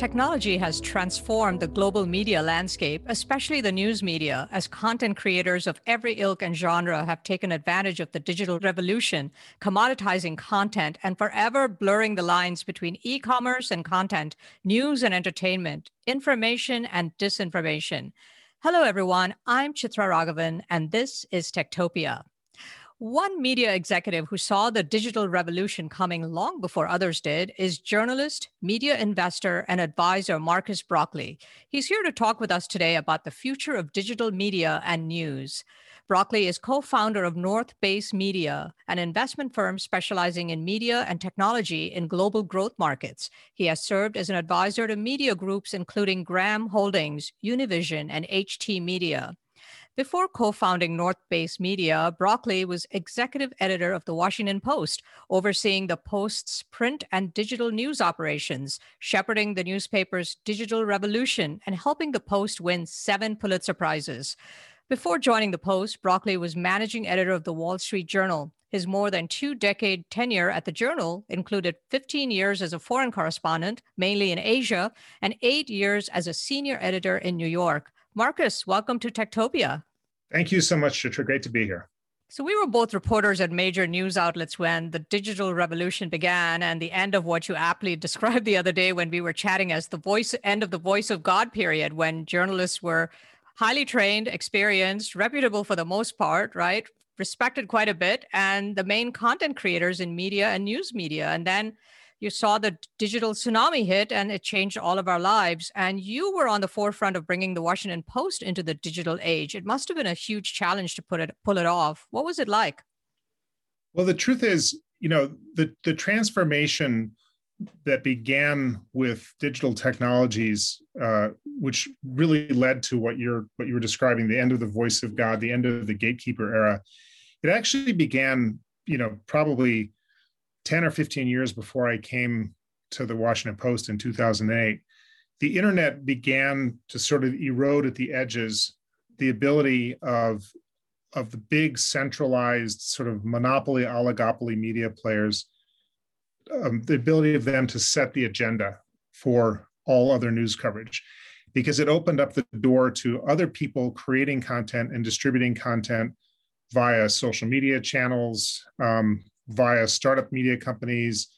Technology has transformed the global media landscape, especially the news media, as content creators of every ilk and genre have taken advantage of the digital revolution, commoditizing content and forever blurring the lines between e commerce and content, news and entertainment, information and disinformation. Hello, everyone. I'm Chitra Raghavan, and this is Techtopia. One media executive who saw the digital revolution coming long before others did is journalist, media investor, and advisor Marcus Brauchli. He's here to talk with us today about the future of digital media and news. Brauchli is co founder of North Base Media, an investment firm specializing in media and technology in global growth markets. He has served as an advisor to media groups including Graham Holdings, Univision, and HT Media. Before co founding North Base Media, Brauchli was executive editor of the Washington Post, overseeing the Post's print and digital news operations, shepherding the newspaper's digital revolution, and helping the Post win seven Pulitzer Prizes. Before joining the Post, Brauchli was managing editor of the Wall Street Journal. His more than two decade tenure at the Journal included 15 years as a foreign correspondent, mainly in Asia, and eight years as a senior editor in New York. Marcus, welcome to Techtopia. Thank you so much, Chitra. Great to be here. So, we were both reporters at major news outlets when the digital revolution began and the end of what you aptly described the other day when we were chatting as the voice end of the voice of God period, when journalists were highly trained, experienced, reputable for the most part, right? Respected quite a bit, and the main content creators in media and news media. And then you saw the digital tsunami hit and it changed all of our lives. And you were on the forefront of bringing the Washington Post into the digital age. It must have been a huge challenge to put it pull it off. What was it like? Well, the truth is, you know, the the transformation that began with digital technologies, uh, which really led to what you're what you were describing, the end of the voice of God, the end of the gatekeeper era. It actually began, you know, probably 10 or 15 years before I came to the Washington Post in 2008, the internet began to sort of erode at the edges the ability of, of the big centralized sort of monopoly, oligopoly media players, um, the ability of them to set the agenda for all other news coverage because it opened up the door to other people creating content and distributing content via social media channels, um, via startup media companies,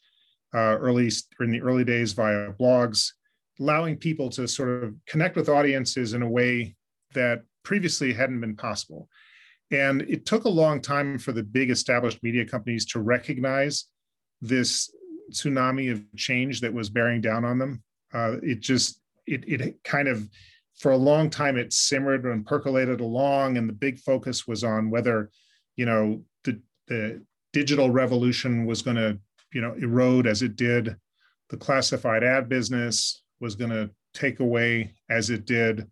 uh, early in the early days via blogs, allowing people to sort of connect with audiences in a way that previously hadn't been possible. And it took a long time for the big established media companies to recognize this tsunami of change that was bearing down on them. Uh, it just, it, it kind of, for a long time, it simmered and percolated along, and the big focus was on whether, you know, the the digital revolution was going to you know erode as it did. The classified ad business was going to take away as it did.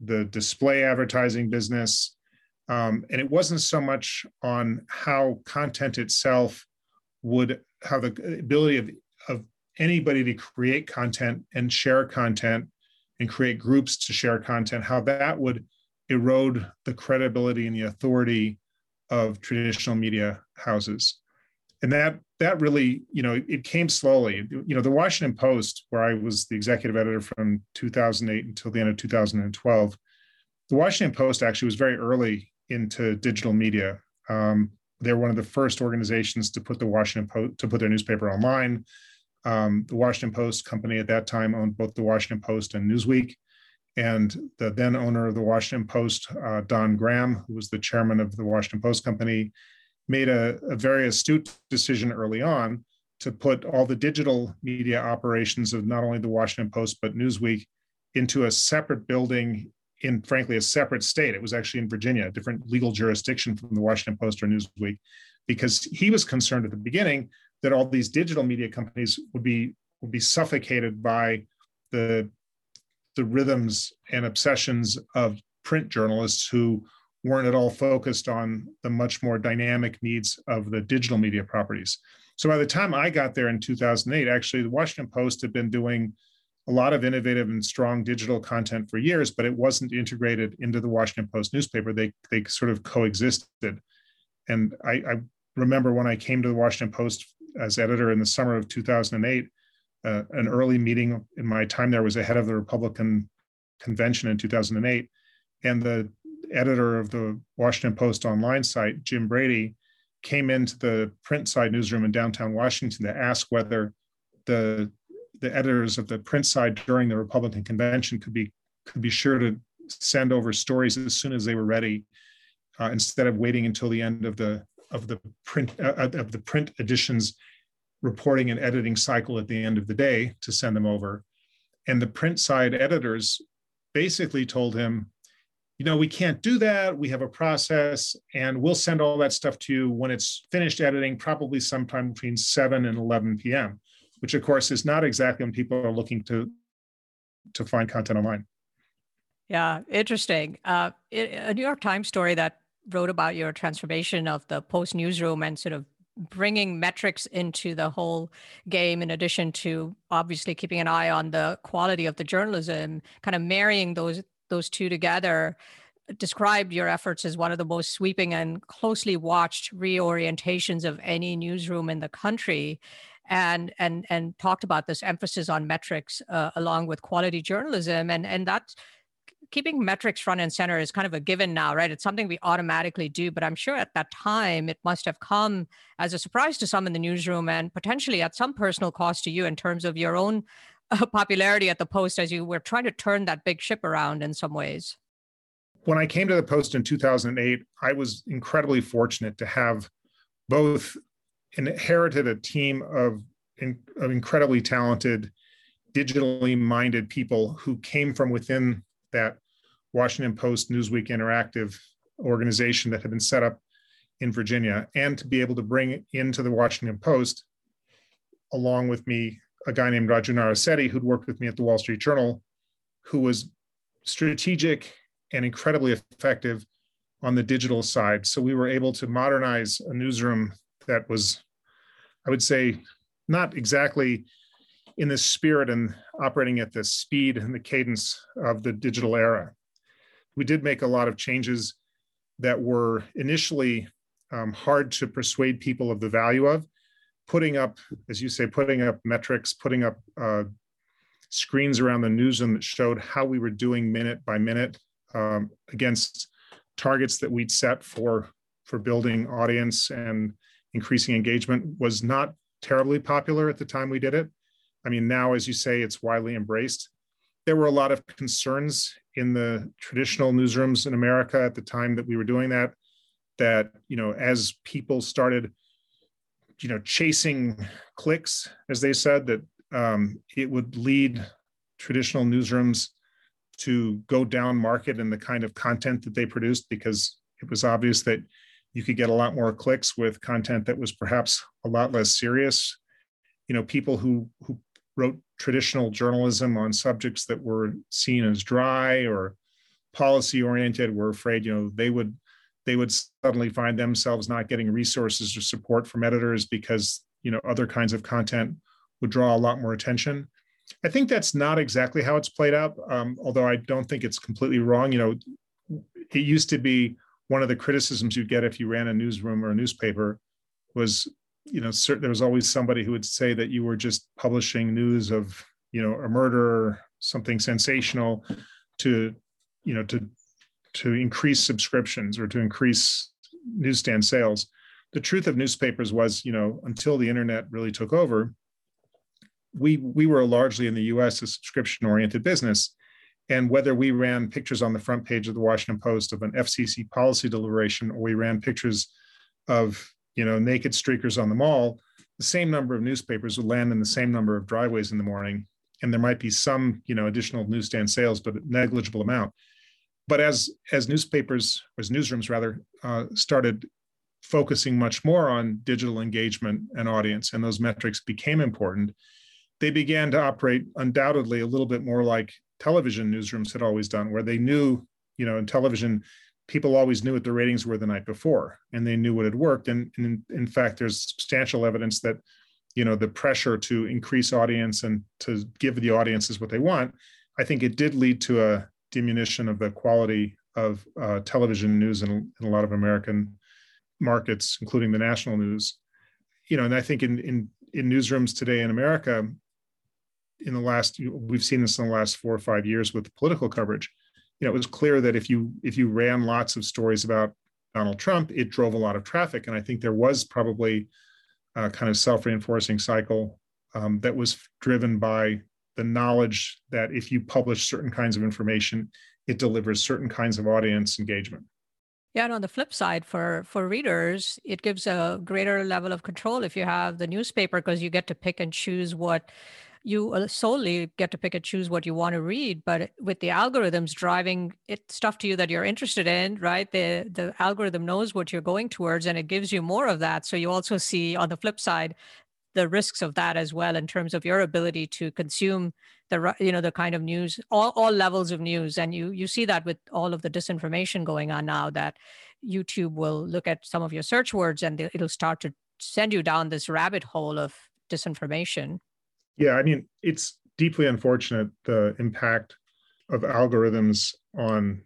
The display advertising business um, and it wasn't so much on how content itself would how the ability of, of anybody to create content and share content and create groups to share content how that would erode the credibility and the authority of traditional media houses. And that that really you know it came slowly. You know the washington post where i was the executive editor from 2008 until the end of 2012 the washington post actually was very early into digital media. Um, they're one of the first organizations to put the washington post to put their newspaper online. Um, the washington post company at that time owned both the washington post and newsweek and the then owner of the Washington Post, uh, Don Graham, who was the chairman of the Washington Post Company, made a, a very astute decision early on to put all the digital media operations of not only the Washington Post, but Newsweek into a separate building in, frankly, a separate state. It was actually in Virginia, a different legal jurisdiction from the Washington Post or Newsweek, because he was concerned at the beginning that all these digital media companies would be would be suffocated by the the rhythms and obsessions of print journalists who weren't at all focused on the much more dynamic needs of the digital media properties. So by the time I got there in 2008, actually, the Washington Post had been doing a lot of innovative and strong digital content for years, but it wasn't integrated into the Washington Post newspaper. They they sort of coexisted. And I, I remember when I came to the Washington Post as editor in the summer of 2008, uh, an early meeting in my time there was ahead of the Republican convention in 2008. And the editor of the Washington Post online site, Jim Brady, came into the print side newsroom in downtown Washington to ask whether the the editors of the print side during the Republican convention could be could be sure to send over stories as soon as they were ready, uh, instead of waiting until the end of the of the print uh, of the print editions reporting and editing cycle at the end of the day to send them over. And the print side editors basically told him, you know, we can't do that. We have a process and we'll send all that stuff to you when it's finished editing, probably sometime between 7 and 11 p.m., which of course is not exactly when people are looking to to find content online. Yeah, interesting. Uh, a New York Times story that wrote about your transformation of the Post newsroom and sort of bringing metrics into the whole game in addition to obviously keeping an eye on the quality of the journalism kind of marrying those those two together described your efforts as one of the most sweeping and closely watched reorientations of any newsroom in the country. And and and talked about this emphasis on metrics uh, along with quality journalism. And and that's keeping metrics front and center is kind of a given now, right? It's something we automatically do, but I'm sure at that time it must have come as a surprise to some in the newsroom and potentially at some personal cost to you in terms of your own uh, popularity at the Post as you were trying to turn that big ship around in some ways. When I came to the Post in 2008, I was incredibly fortunate to have both inherited a team of, of incredibly talented, digitally minded people who came from within that Washington Post, Newsweek Interactive organization that had been set up in Virginia, and to be able to bring into the Washington Post, along with me, a guy named Raju Narisetti, who'd worked with me at the Wall Street Journal, who was strategic and incredibly effective on the digital side. So we were able to modernize a newsroom that was, I would say, not exactly in this spirit and operating at the speed and the cadence of the digital era we did make a lot of changes that were initially um, hard to persuade people of the value of. Putting up, as you say, putting up metrics, putting up uh, screens around the newsroom that showed how we were doing minute by minute um, against targets that we'd set for for building audience and increasing engagement was not terribly popular at the time we did it. I mean, now, as you say, it's widely embraced. There were a lot of concerns in the traditional newsrooms in America at the time that we were doing that, that, you know, as people started, you know, chasing clicks, as they said, that um, it would lead traditional newsrooms to go down market in the kind of content that they produced because it was obvious that you could get a lot more clicks with content that was perhaps a lot less serious you know people who who wrote traditional journalism on subjects that were seen as dry or policy oriented were afraid you know they would they would suddenly find themselves not getting resources or support from editors because you know other kinds of content would draw a lot more attention. I think that's not exactly how it's played out um, although i don't think it's completely wrong. You know it used to be one of the criticisms you'd get if you ran a newsroom or a newspaper was you know, certain, there was always somebody who would say that you were just publishing news of, you know, a murder, something sensational, to, you know, to to increase subscriptions or to increase newsstand sales. The truth of newspapers was, you know, until the internet really took over, we we were largely in the U.S. a subscription-oriented business, and whether we ran pictures on the front page of the Washington Post of an FCC policy deliberation or we ran pictures of you know, naked streakers on the mall, the same number of newspapers would land in the same number of driveways in the morning. And there might be some, you know, additional newsstand sales, but a negligible amount. But as as newspapers, as newsrooms rather, uh, started focusing much more on digital engagement and audience, and those metrics became important, they began to operate undoubtedly a little bit more like television newsrooms had always done, where they knew, you know, in television, people always knew what the ratings were the night before and they knew what had worked. And, and in, in, fact there's substantial evidence that you know the pressure to increase audience and to give the audiences what they want i think it did lead to a diminution of the quality of uh, television news in, in, a lot of american markets including the national news. You know and i think in in in newsrooms today in america in the last we've seen this in the last four or five years with political coverage you know it was clear that if you if you ran lots of stories about donald trump it drove a lot of traffic. And i think there was probably a kind of self-reinforcing cycle um, that was driven by the knowledge that if you publish certain kinds of information it delivers certain kinds of audience engagement. Yeah, and on the flip side, for for readers, it gives a greater level of control if you have the newspaper because you get to pick and choose what you uh, solely get to pick and choose what you want to read. But with the algorithms driving it stuff to you that you're interested in, right? The the algorithm knows what you're going towards, and it gives you more of that. So you also see on the flip side the risks of that as well in terms of your ability to consume the you know the kind of news all, all levels of news and you you see that with all of the disinformation going on now that youtube will look at some of your search words and it'll start to send you down this rabbit hole of disinformation yeah i mean it's deeply unfortunate the impact of algorithms on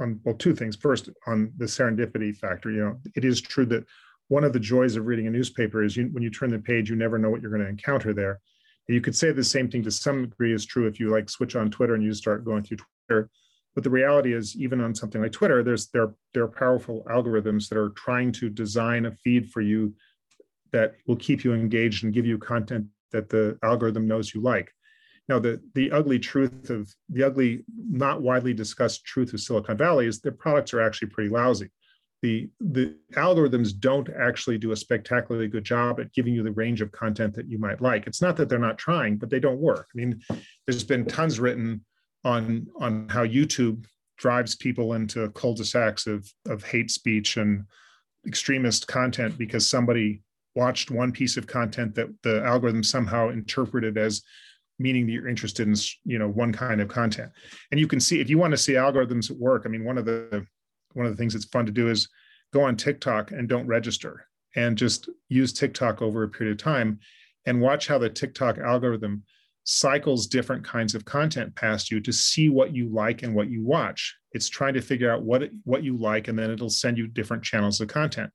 on well two things first on the serendipity factor you know it is true that one of the joys of reading a newspaper is you, when you turn the page you never know what you're going to encounter there you could say the same thing to some degree is true if you like switch on Twitter and you start going through Twitter. But the reality is, even on something like Twitter, there's there there are powerful algorithms that are trying to design a feed for you that will keep you engaged and give you content that the algorithm knows you like. Now, the the ugly truth of the ugly, not widely discussed truth of Silicon Valley is their products are actually pretty lousy. The the algorithms don't actually do a spectacularly good job at giving you the range of content that you might like. It's not that they're not trying but they don't work. I mean there's been tons written on on how youtube drives people into cul-de-sacs of of hate speech and extremist content because somebody watched one piece of content that the algorithm somehow interpreted as meaning that you're interested in you know one kind of content and you can see if you want to see algorithms at work i mean one of the one of the things that's fun to do is go on TikTok and don't register and just use TikTok over a period of time and watch how the TikTok algorithm cycles different kinds of content past you to see what you like and what you watch. It's trying to figure out what what you like and then it'll send you different channels of content.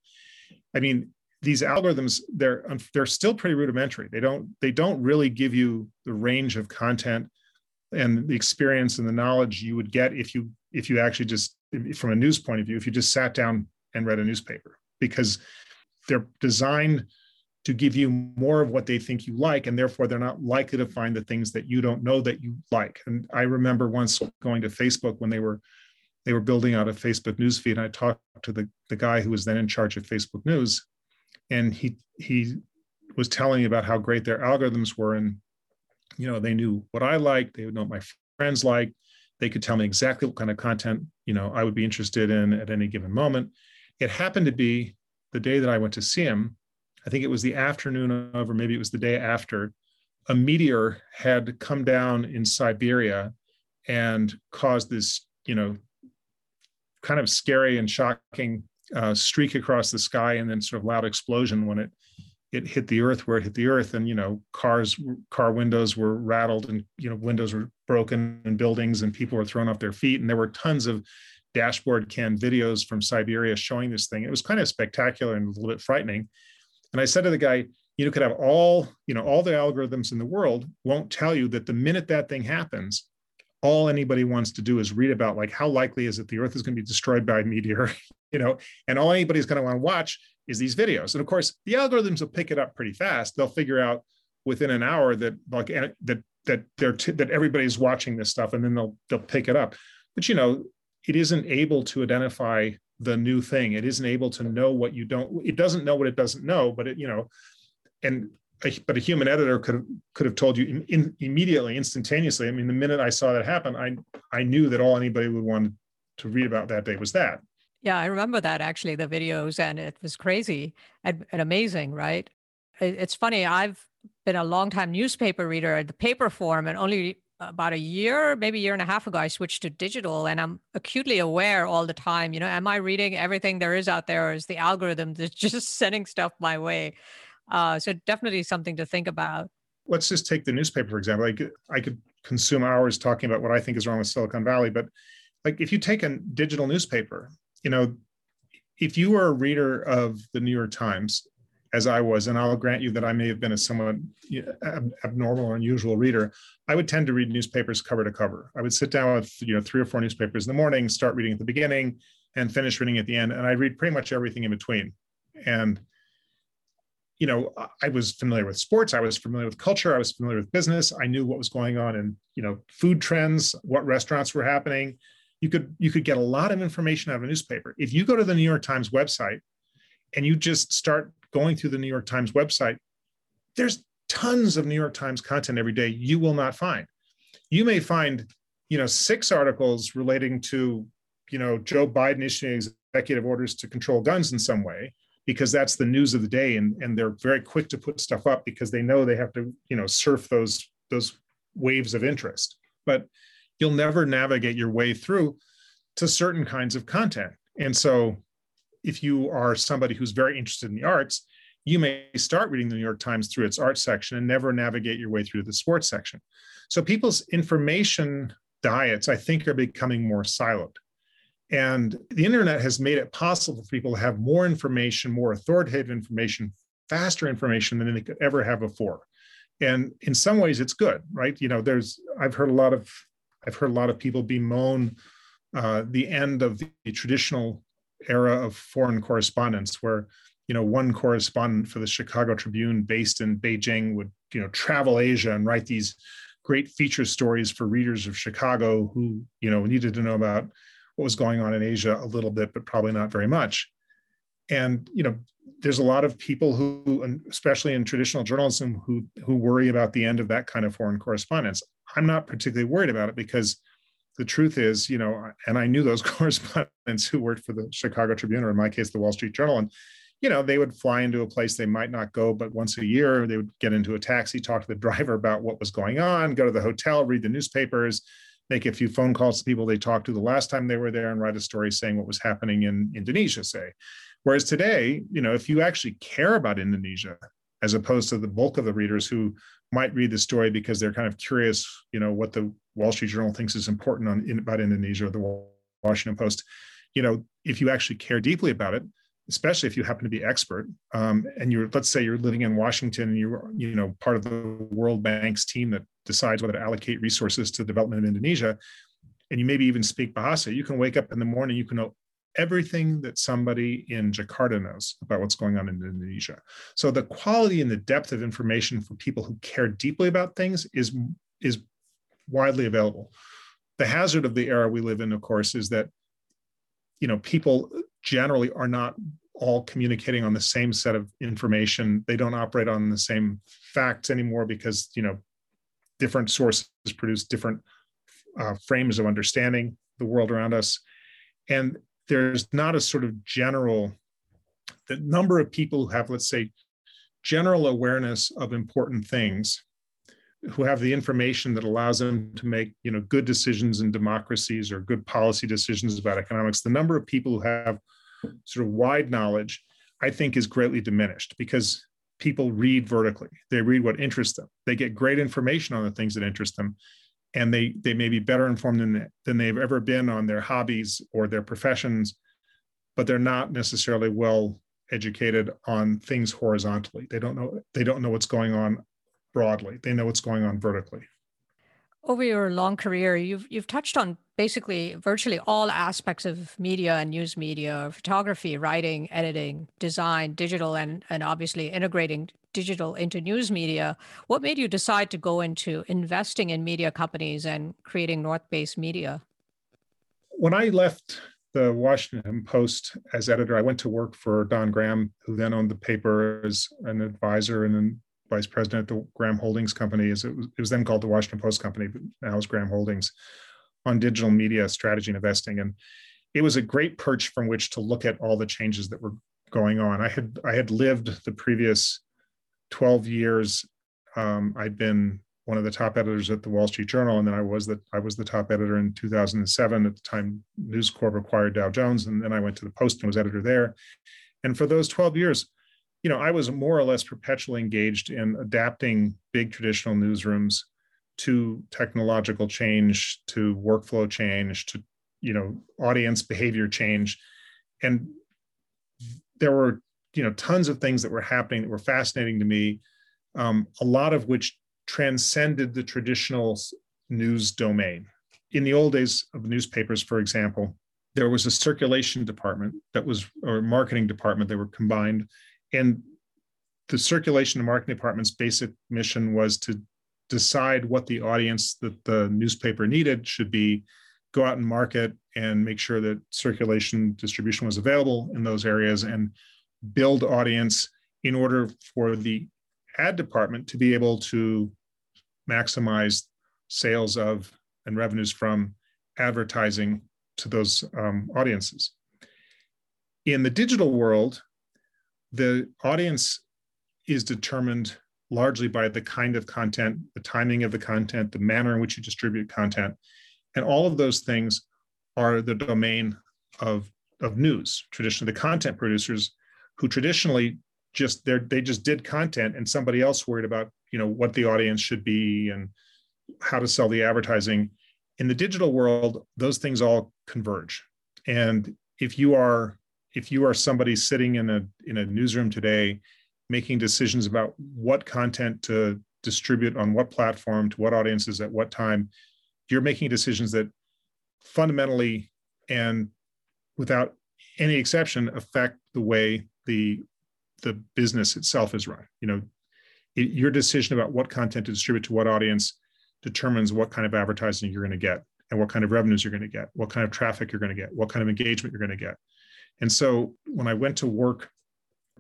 I mean, these algorithms they're um, they're still pretty rudimentary. They don't they don't really give you the range of content and the experience and the knowledge you would get if you if you actually just from a news point of view if you just sat down and read a newspaper because they're designed to give you more of what they think you like and therefore they're not likely to find the things that you don't know that you like and i remember once going to facebook when they were they were building out a facebook newsfeed and i talked to the, the guy who was then in charge of facebook news and he he was telling me about how great their algorithms were and you know they knew what i liked they would know what my friends liked they could tell me exactly what kind of content you know I would be interested in at any given moment. It happened to be the day that I went to see him. I think it was the afternoon of, or maybe it was the day after. A meteor had come down in Siberia and caused this, you know, kind of scary and shocking uh, streak across the sky, and then sort of loud explosion when it it hit the earth where it hit the earth and you know cars car windows were rattled and you know windows were broken and buildings and people were thrown off their feet. And there were tons of dashboard cam videos from siberia showing this thing. It was kind of spectacular and a little bit frightening. And i said to the guy you could have all you know all the algorithms in the world won't tell you that the minute that thing happens all anybody wants to do is read about like how likely is it the earth is going to be destroyed by a meteor you know and all anybody's going to want to watch is these videos and of course the algorithms will pick it up pretty fast they'll figure out within an hour that like that that they're t- that everybody's watching this stuff and then they'll they'll pick it up but you know it isn't able to identify the new thing it isn't able to know what you don't it doesn't know what it doesn't know but it you know and but a human editor could have could have told you in, in, immediately, instantaneously. I mean, the minute I saw that happen, I I knew that all anybody would want to read about that day was that. Yeah, I remember that actually, the videos, and it was crazy and, and amazing, right? It, it's funny. I've been a long time newspaper reader at the paper form, and only about a year, maybe a year and a half ago, I switched to digital, and I'm acutely aware all the time. You know, am I reading everything there is out there, or is the algorithm that's just sending stuff my way? Uh, so definitely something to think about. Let's just take the newspaper for example. Could, I could consume hours talking about what I think is wrong with Silicon Valley, but like if you take a digital newspaper, you know, if you are a reader of the New York Times, as I was, and I'll grant you that I may have been a somewhat abnormal or unusual reader, I would tend to read newspapers cover to cover. I would sit down with you know three or four newspapers in the morning, start reading at the beginning, and finish reading at the end, and I read pretty much everything in between. And you know, I was familiar with sports, I was familiar with culture, I was familiar with business. I knew what was going on in you know food trends, what restaurants were happening. You could you could get a lot of information out of a newspaper. If you go to the New York Times website and you just start going through the New York Times website, there's tons of New York Times content every day you will not find. You may find, you know, six articles relating to, you know, Joe Biden issuing executive orders to control guns in some way, because that's the news of the day. And, and they're very quick to put stuff up because they know they have to, you know, surf those, those waves of interest. But you'll never navigate your way through to certain kinds of content. And so if you are somebody who's very interested in the arts, you may start reading the New York Times through its art section and never navigate your way through the sports section. So people's information diets, I think, are becoming more siloed. And the internet has made it possible for people to have more information, more authoritative information, faster information than they could ever have before. And in some ways, it's good, right? You know, there's I've heard a lot of I've heard a lot of people bemoan uh, the end of the traditional era of foreign correspondence where you know one correspondent for the chicago tribune based in beijing would you know travel asia and write these great feature stories for readers of chicago who you know needed to know about what was going on in asia a little bit but probably not very much. And you know there's a lot of people who especially in traditional journalism who who worry about the end of that kind of foreign correspondence i'm not particularly worried about it because the truth is, you know, and I knew those correspondents who worked for the Chicago Tribune, or in my case, the Wall Street Journal, and you know, they would fly into a place they might not go, but once a year they would get into a taxi, talk to the driver about what was going on, go to the hotel, read the newspapers, make a few phone calls to people they talked to the last time they were there, and write a story saying what was happening in Indonesia, say. Whereas today, you know, if you actually care about Indonesia, as opposed to the bulk of the readers who might read the story because they're kind of curious, you know, what the Wall Street Journal thinks is important on in, about Indonesia or the Washington Post. You know, if you actually care deeply about it, especially if you happen to be expert, um, and you're let's say you're living in Washington and you're you know part of the World Bank's team that decides whether to allocate resources to the development of Indonesia, and you maybe even speak Bahasa, you can wake up in the morning, you can everything that somebody in Jakarta knows about what's going on in Indonesia. So the quality and the depth of information for people who care deeply about things is is widely available. The hazard of the era we live in, of course, is that you know people generally are not all communicating on the same set of information. They don't operate on the same facts anymore because you know different sources produce different uh, frames of understanding the world around us, and there's not a sort of general the number of people who have let's say general awareness of important things who have the information that allows them to make you know good decisions in democracies or good policy decisions about economics the number of people who have sort of wide knowledge i think is greatly diminished because people read vertically. They read what interests them. They get great information on the things that interest them and they they may be better informed than, than they've ever been on their hobbies or their professions but they're not necessarily well educated on things horizontally they don't know they don't know what's going on broadly. They know what's going on vertically. Over your long career, you've you've touched on basically virtually all aspects of media and news media, photography, writing, editing, design, digital, and and obviously integrating digital into news media. What made you decide to go into investing in media companies and creating North Base Media? When I left the Washington Post as editor, I went to work for Don Graham, who then owned the paper as an advisor and then vice president at the Graham Holdings Company. Is it was, it was then called the Washington Post Company, but now it's Graham Holdings on digital media strategy and investing. And it was a great perch from which to look at all the changes that were going on. I had I had lived the previous 12 years. Um, I'd been one of the top editors at the Wall Street Journal, and then I was the I was the top editor in 2007. At the time, News Corp acquired Dow Jones, and then I went to the Post and was editor there. And for those 12 years, you know, I was more or less perpetually engaged in adapting big traditional newsrooms to technological change, to workflow change, to you know, audience behavior change, and there were you know tons of things that were happening that were fascinating to me um, a lot of which transcended the traditional news domain. In the old days of newspapers for example there was a circulation department that was or marketing department they were combined and the circulation and marketing department's basic mission was to decide what the audience that the newspaper needed should be go out and market and make sure that circulation distribution was available in those areas and build audience in order for the ad department to be able to maximize sales of and revenues from advertising to those um, audiences. In the digital world, the audience is determined largely by the kind of content, the timing of the content, the manner in which you distribute content. And all of those things are the domain of, of news. Traditionally, the content producers who traditionally just they they just did content and somebody else worried about you know what the audience should be and how to sell the advertising. In the digital world those things all converge. And if you are if you are somebody sitting in a in a newsroom today making decisions about what content to distribute on what platform to what audiences at what time you're making decisions that fundamentally and without any exception affect the way the the business itself is run. You know it, your decision about what content to distribute to what audience determines what kind of advertising you're going to get and what kind of revenues you're going to get what kind of traffic you're going to get what kind of engagement you're going to get. And so when i went to work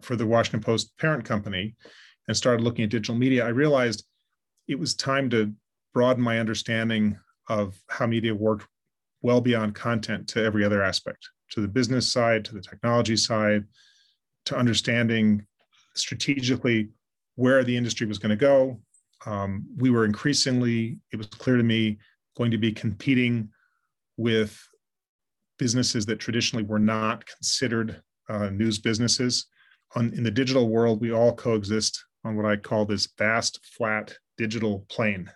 for the Washington Post parent company and started looking at digital media, I realized it was time to broaden my understanding of how media worked well beyond content to every other aspect, to the business side, to the technology side, to understanding strategically where the industry was going to go. Um, we were increasingly, it was clear to me, going to be competing with businesses that traditionally were not considered uh, news businesses on in the digital world, we all coexist on what I call this vast, flat digital plane.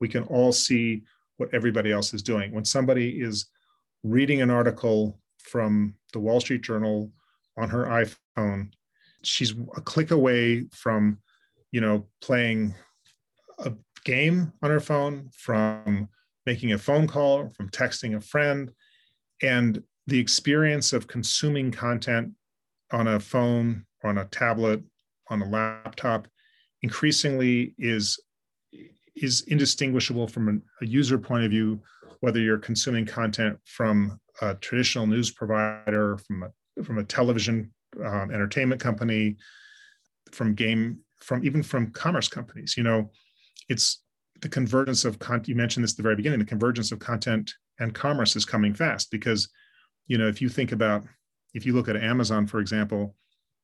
We can all see what everybody else is doing. When somebody is reading an article from the Wall Street Journal on her iPhone, she's a click away from, you know, playing a game on her phone, from making a phone call, from texting a friend. And the experience of consuming content on a phone, on a tablet, on a laptop, increasingly is is indistinguishable from a, a user point of view, whether you're consuming content from a traditional news provider, from a from a television um, entertainment company, from game, from even from commerce companies. You know, it's the convergence of content. You mentioned this at the very beginning. The convergence of content and commerce is coming fast because, you know, if you think about if you look at Amazon, for example,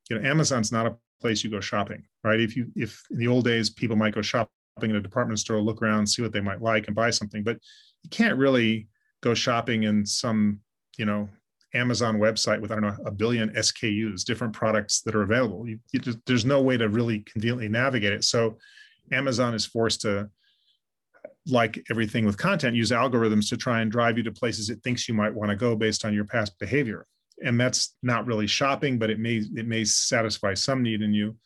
you know, Amazon's not a place you go shopping, right? If you if in the old days people might go shopping in a department store, look around, see what they might like, and buy something, but you can't really go shopping in some, you know, Amazon website with I don't know a billion SKUs, different products that are available. You, you just, there's no way to really conveniently navigate it. So Amazon is forced to, like everything with content, use algorithms to try and drive you to places it thinks you might want to go based on your past behavior and that's not really shopping but it may it may satisfy some need in you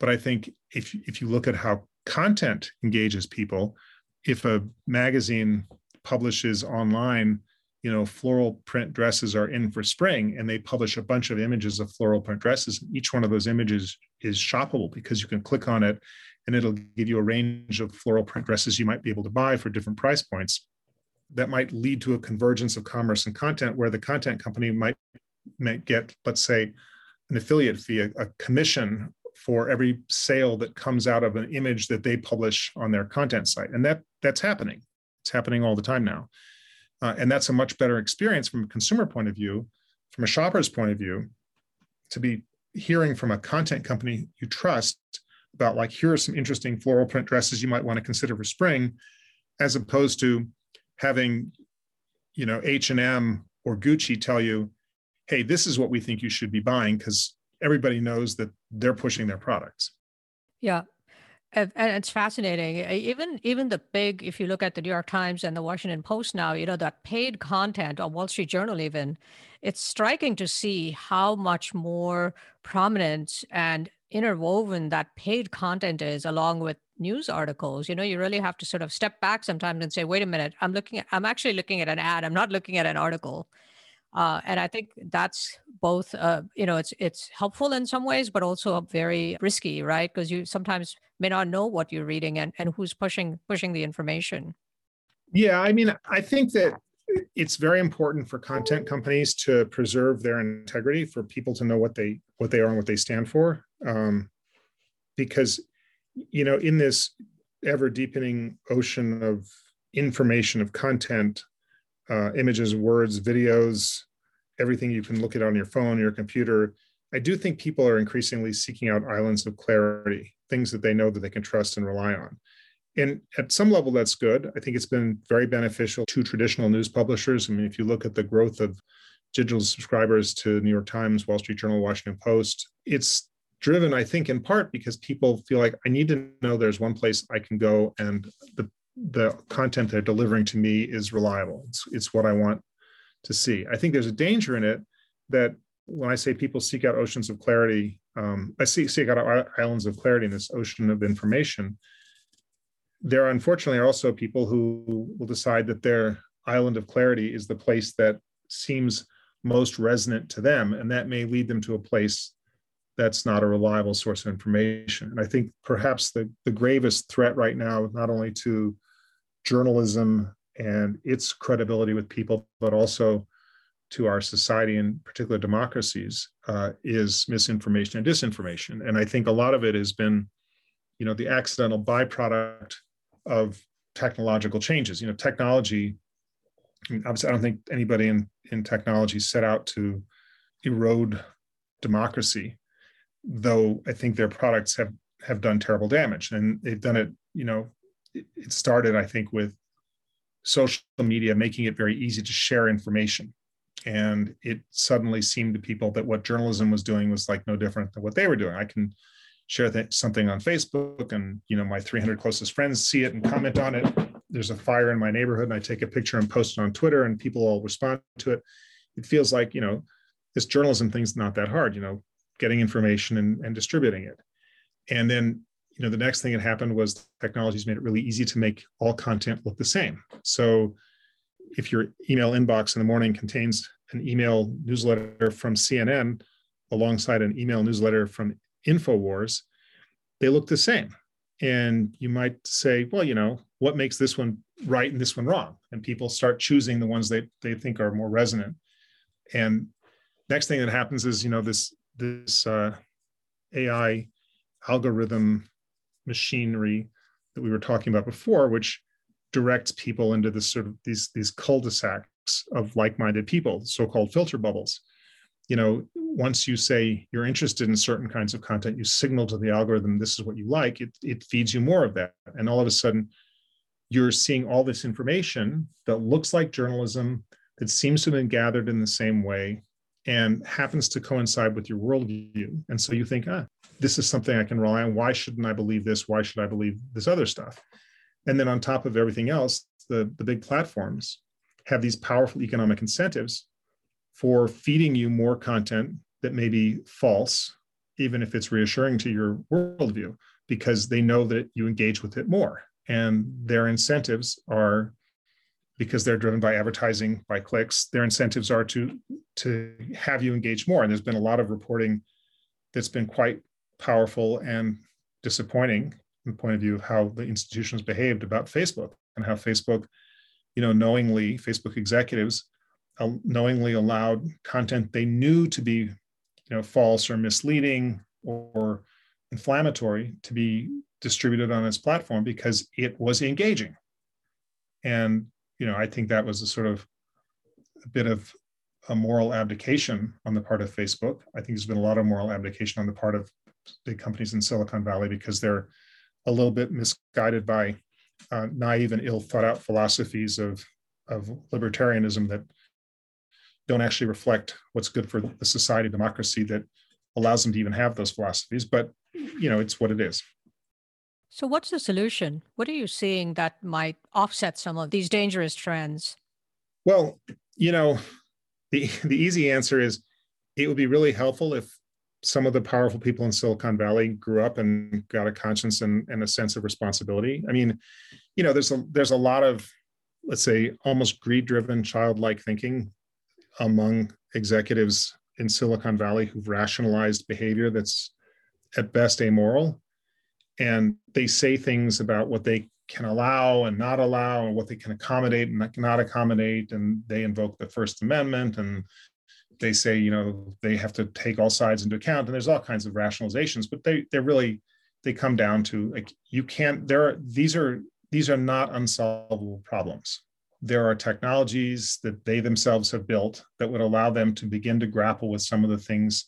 but i think if if you look at how content engages people if a magazine publishes online you know floral print dresses are in for spring and they publish a bunch of images of floral print dresses each one of those images is shoppable because you can click on it and it'll give you a range of floral print dresses you might be able to buy for different price points that might lead to a convergence of commerce and content where the content company might may get, let's say, an affiliate fee, a, a commission for every sale that comes out of an image that they publish on their content site. And that that's happening. It's happening all the time now. Uh, and that's a much better experience from a consumer point of view, from a shopper's point of view, to be hearing from a content company you trust about like here are some interesting floral print dresses you might want to consider for spring as opposed to having you know h&m or gucci tell you hey, this is what we think you should be buying because everybody knows that they're pushing their products. Yeah. And it's fascinating. Even even the big, if you look at the New York Times and the Washington Post now, you know that paid content on Wall Street Journal, even it's striking to see how much more prominent and interwoven that paid content is along with news articles. You know you really have to sort of step back sometimes and say wait a minute i'm looking at i'm actually looking at an ad. I'm not looking at an article uh, and I think that's both, uh, you know, it's it's helpful in some ways, but also very risky, right? Because you sometimes may not know what you're reading and, and who's pushing pushing the information. Yeah, I mean, I think that it's very important for content companies to preserve their integrity, for people to know what they what they are and what they stand for, um, because you know, in this ever deepening ocean of information of content uh, images, words, videos, everything you can look at on your phone, your computer. I do think people are increasingly seeking out islands of clarity, things that they know that they can trust and rely on. And at some level, that's good. I think it's been very beneficial to traditional news publishers. I mean, if you look at the growth of digital subscribers to New York Times, Wall Street Journal, Washington Post, it's driven, I think, in part because people feel like I need to know there's one place I can go and the the content they're delivering to me is reliable. It's, it's what I want to see. I think there's a danger in it that when I say people seek out oceans of clarity, um, I see, seek out islands of clarity in this ocean of information. There, unfortunately, are also people who will decide that their island of clarity is the place that seems most resonant to them, and that may lead them to a place that's not a reliable source of information. And I think perhaps the, the gravest threat right now, not only to journalism and its credibility with people, but also to our society and particular democracies uh, is misinformation and disinformation. And I think a lot of it has been, you know, the accidental byproduct of technological changes. You know, technology. Obviously, I don't think anybody in in technology set out to erode democracy, though I think their products have have done terrible damage, and they've done it, you know, it started, I think, with social media making it very easy to share information. And it suddenly seemed to people that what journalism was doing was like no different than what they were doing. I can share th- something on Facebook, and you know my 300 closest friends see it and comment on it. There's a fire in my neighborhood, and I take a picture and post it on Twitter, and people all respond to it. It feels like you know this journalism thing's not that hard. You know, getting information and, and distributing it. And then you know the next thing that happened was technologies made it really easy to make all content look the same. So if your email inbox in the morning contains an email newsletter from cnn alongside an email newsletter from infowars they look the same. And you might say well you know what makes this one right and this one wrong? And people start choosing the ones they, they think are more resonant. And next thing that happens is you know this this uh, ai algorithm machinery that we were talking about before, which directs people into this sort of these these cul-de-sacs of like-minded people, so-called filter bubbles. You know, once you say you're interested in certain kinds of content, you signal to the algorithm this is what you like. It it feeds you more of that, and all of a sudden, you're seeing all this information that looks like journalism that seems to have been gathered in the same way and happens to coincide with your worldview. And so you think, ah, this is something I can rely on. Why shouldn't I believe this? Why should I believe this other stuff? And then on top of everything else, the, the big platforms have these powerful economic incentives for feeding you more content that may be false, even if it's reassuring to your worldview, because they know that you engage with it more. And their incentives are because they're driven by advertising, by clicks, their incentives are to, to have you engage more. And there's been a lot of reporting that's been quite powerful and disappointing from the point of view of how the institutions behaved about Facebook and how Facebook, you know, knowingly, Facebook executives uh, knowingly allowed content they knew to be, you know, false or misleading or inflammatory to be distributed on its platform because it was engaging. And, you know, I think that was a sort of a bit of a moral abdication on the part of Facebook. I think there's been a lot of moral abdication on the part of big companies in Silicon Valley because they're a little bit misguided by uh, naive and ill thought out philosophies of, of libertarianism that don't actually reflect what's good for the society democracy that allows them to even have those philosophies but you know it's what it is So, what's the solution? What are you seeing that might offset some of these dangerous trends? Well, you know, the, the easy answer is it would be really helpful if some of the powerful people in Silicon Valley grew up and got a conscience and, and a sense of responsibility. I mean, you know, there's a there's a lot of let's say almost greed-driven childlike thinking among executives in Silicon Valley who've rationalized behavior that's at best amoral. And they say things about what they can allow and not allow and what they can accommodate and not accommodate. And they invoke the First Amendment and they say, you know, they have to take all sides into account. And there's all kinds of rationalizations, but they they're really they come down to like you can't there are these are these are not unsolvable problems there are technologies that they themselves have built that would allow them to begin to grapple with some of the things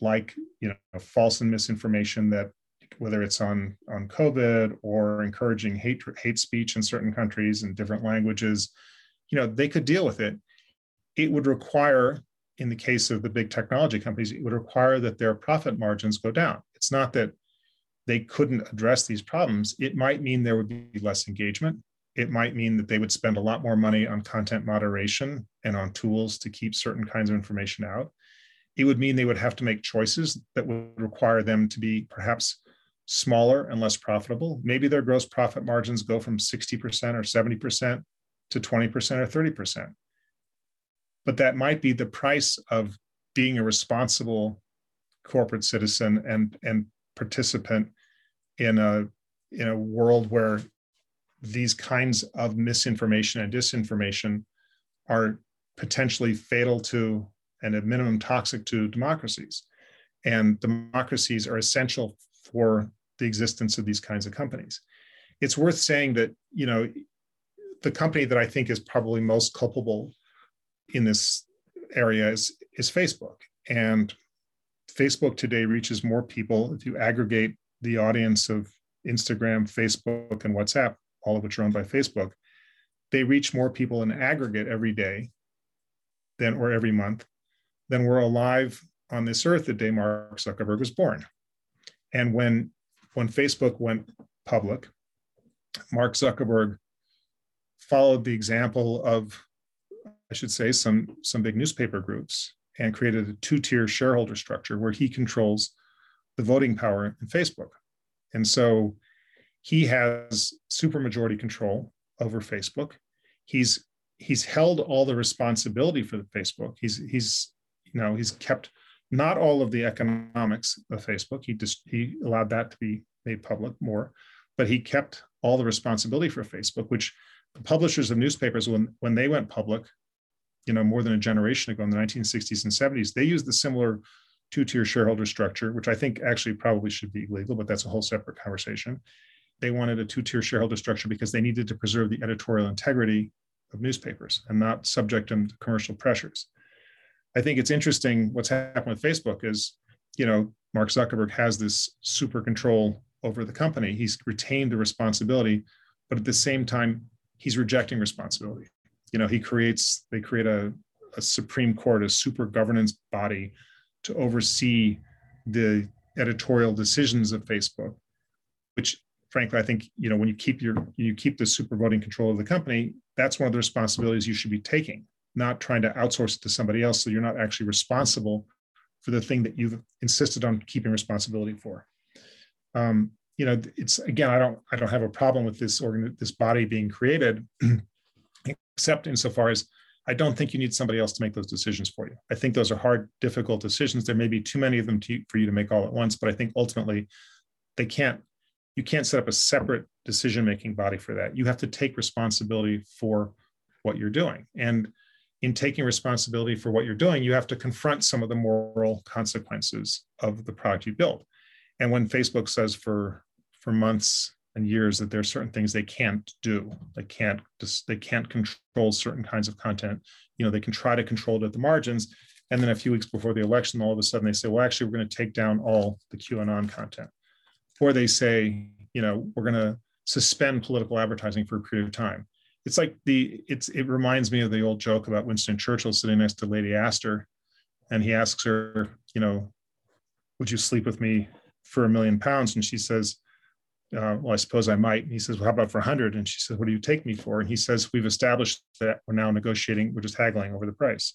like you know false and misinformation that whether it's on on covid or encouraging hate hate speech in certain countries and different languages you know they could deal with it. It would require in the case of the big technology companies it would require that their profit margins go down. It's not that they couldn't address these problems. It might mean there would be less engagement. It might mean that they would spend a lot more money on content moderation and on tools to keep certain kinds of information out. It would mean they would have to make choices that would require them to be perhaps smaller and less profitable. Maybe their gross profit margins go from 60% or 70% to 20% or 30%. But that might be the price of being a responsible corporate citizen and, and participant in a in a world where these kinds of misinformation and disinformation are potentially fatal to and at minimum toxic to democracies. And democracies are essential for the existence of these kinds of companies. It's worth saying that, you know, the company that I think is probably most culpable in this area is, is Facebook. And Facebook today reaches more people if you aggregate the audience of Instagram, Facebook, and WhatsApp all of which are owned by Facebook, they reach more people in aggregate every day than or every month than were alive on this earth the day Mark Zuckerberg was born. And when when Facebook went public, Mark Zuckerberg followed the example of, I should say, some some big newspaper groups and created a two-tier shareholder structure where he controls the voting power in Facebook. And so he has supermajority control over Facebook. He's he's held all the responsibility for the Facebook. He's he's you know he's kept not all of the economics of Facebook. He just he allowed that to be made public more, but he kept all the responsibility for Facebook, which the publishers of newspapers when when they went public, you know, more than a generation ago in the 1960s and 70s, they used the similar two-tier shareholder structure, which I think actually probably should be legal, but that's a whole separate conversation they wanted a two-tier shareholder structure because they needed to preserve the editorial integrity of newspapers and not subject them to commercial pressures. I think it's interesting what's happened with Facebook is, you know, Mark Zuckerberg has this super control over the company. He's retained the responsibility, but at the same time, he's rejecting responsibility. You know, he creates, they create a, a Supreme Court, a super governance body to oversee the editorial decisions of Facebook, which frankly, I think you know when you keep your you keep the super voting control of the company, that's one of the responsibilities you should be taking, not trying to outsource it to somebody else. So you're not actually responsible for the thing that you've insisted on keeping responsibility for. Um, you know, it's again, I don't I don't have a problem with this organ this body being created, except insofar as I don't think you need somebody else to make those decisions for you. I think those are hard, difficult decisions. There may be too many of them to, for you to make all at once, but I think ultimately they can't you can't set up a separate decision making body for that. You have to take responsibility for what you're doing. And in taking responsibility for what you're doing, you have to confront some of the moral consequences of the product you build. And when Facebook says for for months and years that there are certain things they can't do, they can't just they can't control certain kinds of content. You know, they can try to control it at the margins, and then a few weeks before the election, all of a sudden they say, well, actually, we're going to take down all the QAnon content or they say, you know, we're going to suspend political advertising for a period of time. It's like the it's it reminds me of the old joke about Winston Churchill sitting next to Lady Astor, and he asks her, you know, would you sleep with me for a million pounds? And she says, uh, well, I suppose I might. And he says, well, how about for a 100? And she says, what do you take me for? And he says, we've established that we're now negotiating, we're just haggling over the price.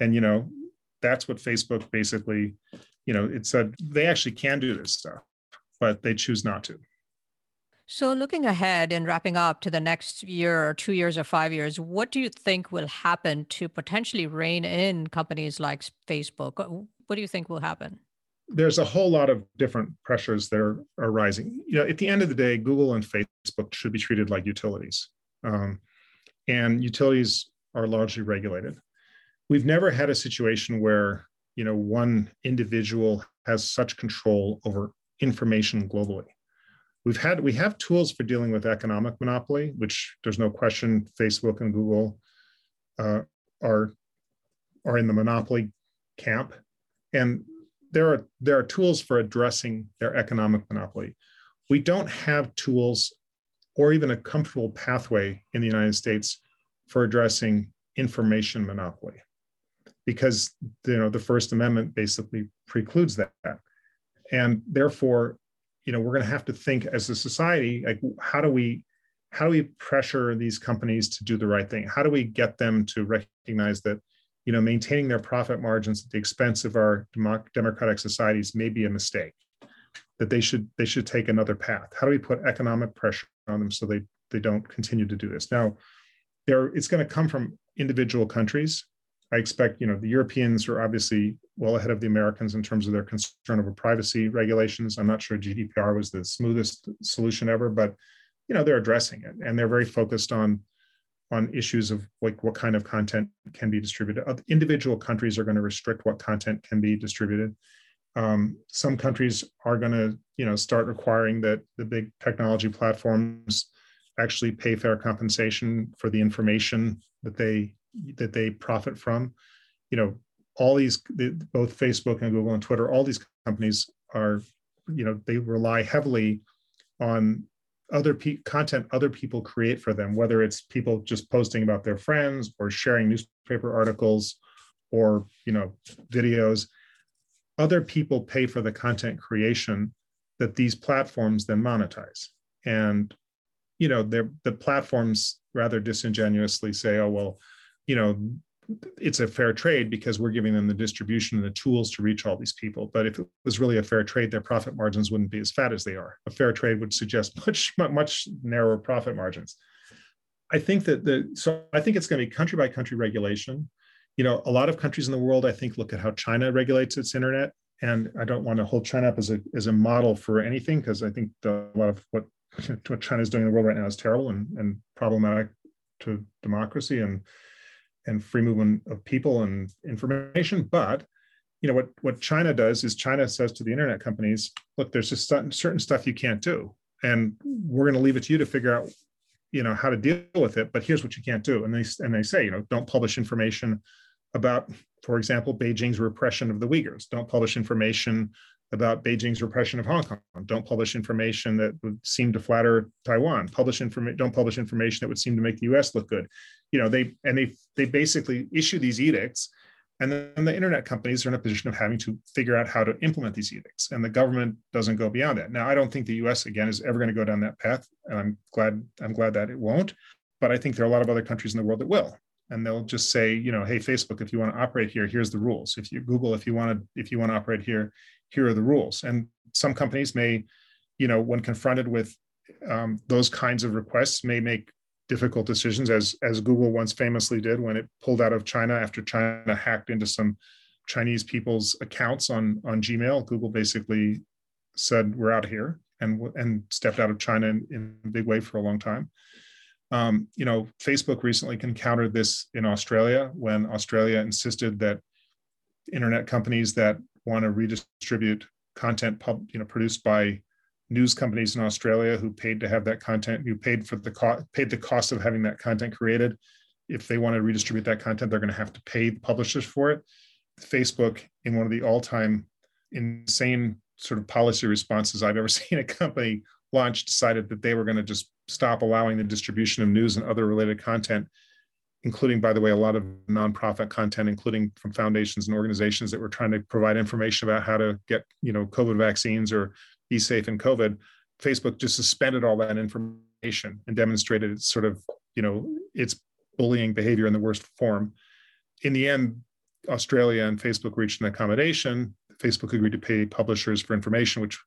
And, you know, that's what Facebook basically, you know, it said they actually can do this stuff, but they choose not to. So, looking ahead and wrapping up to the next year or two years or five years, what do you think will happen to potentially rein in companies like Facebook? What do you think will happen? There's a whole lot of different pressures that are, are rising. You know, at the end of the day, Google and Facebook should be treated like utilities, um, and utilities are largely regulated. We've never had a situation where you know one individual has such control over information globally we've had we have tools for dealing with economic monopoly which there's no question facebook and google uh, are are in the monopoly camp. And there are there are tools for addressing their economic monopoly. We don't have tools or even a comfortable pathway in the united states for addressing information monopoly because you know the first amendment basically precludes that. And therefore you know we're going to have to think as a society like how do we how do we pressure these companies to do the right thing? How do we get them to recognize that you know maintaining their profit margins at the expense of our democratic societies may be a mistake that they should they should take another path? How do we put economic pressure on them so they they don't continue to do this? Now there it's going to come from individual countries I expect, you know, the Europeans are obviously well ahead of the Americans in terms of their concern over privacy regulations. I'm not sure GDPR was the smoothest solution ever, but you know, they're addressing it and they're very focused on on issues of like what kind of content can be distributed. Individual countries are going to restrict what content can be distributed. Um, some countries are going to, you know, start requiring that the big technology platforms actually pay fair compensation for the information that they that they profit from. You know, all these both Facebook and Google and Twitter, all these companies are, you know, they rely heavily on other pe- content other people create for them, whether it's people just posting about their friends or sharing newspaper articles or you know videos. Other people pay for the content creation that these platforms then monetize. And you know, the platforms rather disingenuously say, "Oh well, you know it's a fair trade because we're giving them the distribution and the tools to reach all these people. But if it was really a fair trade, their profit margins wouldn't be as fat as they are. A fair trade would suggest much, much narrower profit margins. I think that the so I think it's going to be country by country regulation. You know, a lot of countries in the world, I think, look at how China regulates its internet, and I don't want to hold China up as a as a model for anything because I think the, a lot of what what China is doing in the world right now is terrible and and problematic to democracy and and free movement of people and information. But you know what what China does is China says to the internet companies, look, there's just certain stuff you can't do, and we're going to leave it to you to figure out you know how to deal with it. But here's what you can't do, and they and they say you know don't publish information about, for example, Beijing's repression of the Uyghurs. Don't publish information about Beijing's repression of Hong Kong. Don't publish information that would seem to flatter Taiwan. Publish information. Don't publish information that would seem to make the U.S. look good you know they and they they basically issue these edicts and then the internet companies are in a position of having to figure out how to implement these edicts and the government doesn't go beyond that. Now i don't think the us again is ever going to go down that path and i'm glad i'm glad that it won't but i think there are a lot of other countries in the world that will and they'll just say you know hey facebook if you want to operate here here's the rules. If you google if you want to if you want to operate here here are the rules. And some companies may you know when confronted with um, those kinds of requests may make difficult decisions, as as Google once famously did when it pulled out of China after China hacked into some Chinese people's accounts on on Gmail. Google basically said we're out here and and stepped out of China in, in a big way for a long time. Um, you know, Facebook recently encountered this in Australia when Australia insisted that internet companies that want to redistribute content pub, you know, produced by news companies in Australia who paid to have that content, who paid for the cost, paid the cost of having that content created. If they want to redistribute that content, they're going to have to pay the publishers for it. Facebook, in one of the all-time insane sort of policy responses I've ever seen a company launch, decided that they were going to just stop allowing the distribution of news and other related content, including, by the way, a lot of nonprofit content, including from foundations and organizations that were trying to provide information about how to get, you know, COVID vaccines or be safe in COVID, Facebook just suspended all that information and demonstrated its sort of, you know, its bullying behavior in the worst form. In the end, Australia and Facebook reached an accommodation. Facebook agreed to pay publishers for information, which,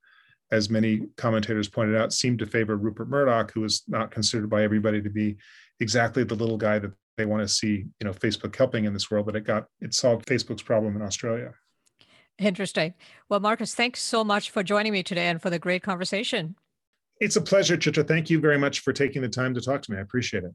as many commentators pointed out, seemed to favor Rupert Murdoch, who was not considered by everybody to be exactly the little guy that they want to see, you know, Facebook helping in this world. But it got it solved Facebook's problem in Australia. Interesting. Well, Marcus, thanks so much for joining me today and for the great conversation. It's a pleasure, Chitra. Thank you very much for taking the time to talk to me. I appreciate it.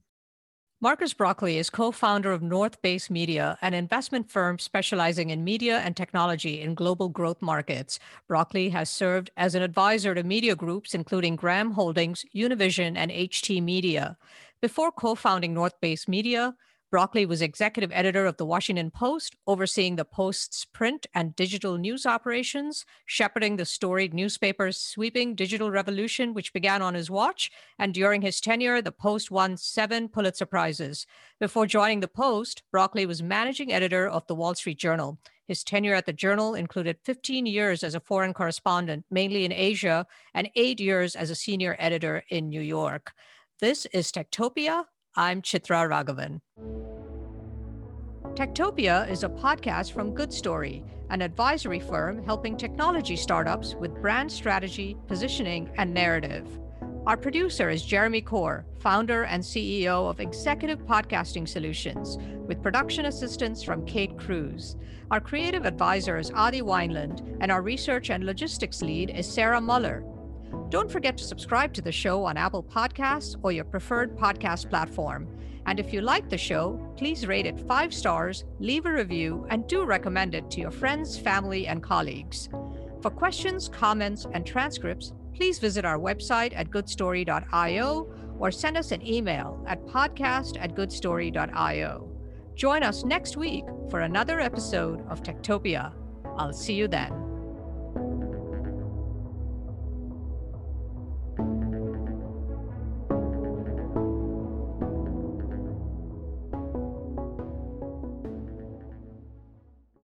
Marcus Brauchli is co founder of North Base Media, an investment firm specializing in media and technology in global growth markets. Brauchli has served as an advisor to media groups, including Graham Holdings, Univision, and HT Media. Before co founding North Base Media, Brauchli was executive editor of the Washington Post, overseeing the Post's print and digital news operations, shepherding the storied newspaper's sweeping digital revolution, which began on his watch. And during his tenure, the Post won seven Pulitzer Prizes. Before joining the Post, Brauchli was managing editor of the Wall Street Journal. His tenure at the Journal included 15 years as a foreign correspondent, mainly in Asia, and eight years as a senior editor in New York. This is Techtopia. I'm Chitra Raghavan. Techtopia is a podcast from Good Story, an advisory firm helping technology startups with brand strategy, positioning, and narrative. Our producer is Jeremy Corr, founder and CEO of Executive Podcasting Solutions, with production assistance from Kate Cruz. Our creative advisor is Adi Wineland, and our research and logistics lead is Sarah Muller. Don't forget to subscribe to the show on Apple Podcasts or your preferred podcast platform. And if you like the show, please rate it five stars, leave a review, and do recommend it to your friends, family, and colleagues. For questions, comments, and transcripts, please visit our website at goodstory.io or send us an email at podcast at goodstory.io. Join us next week for another episode of Techtopia. I'll see you then.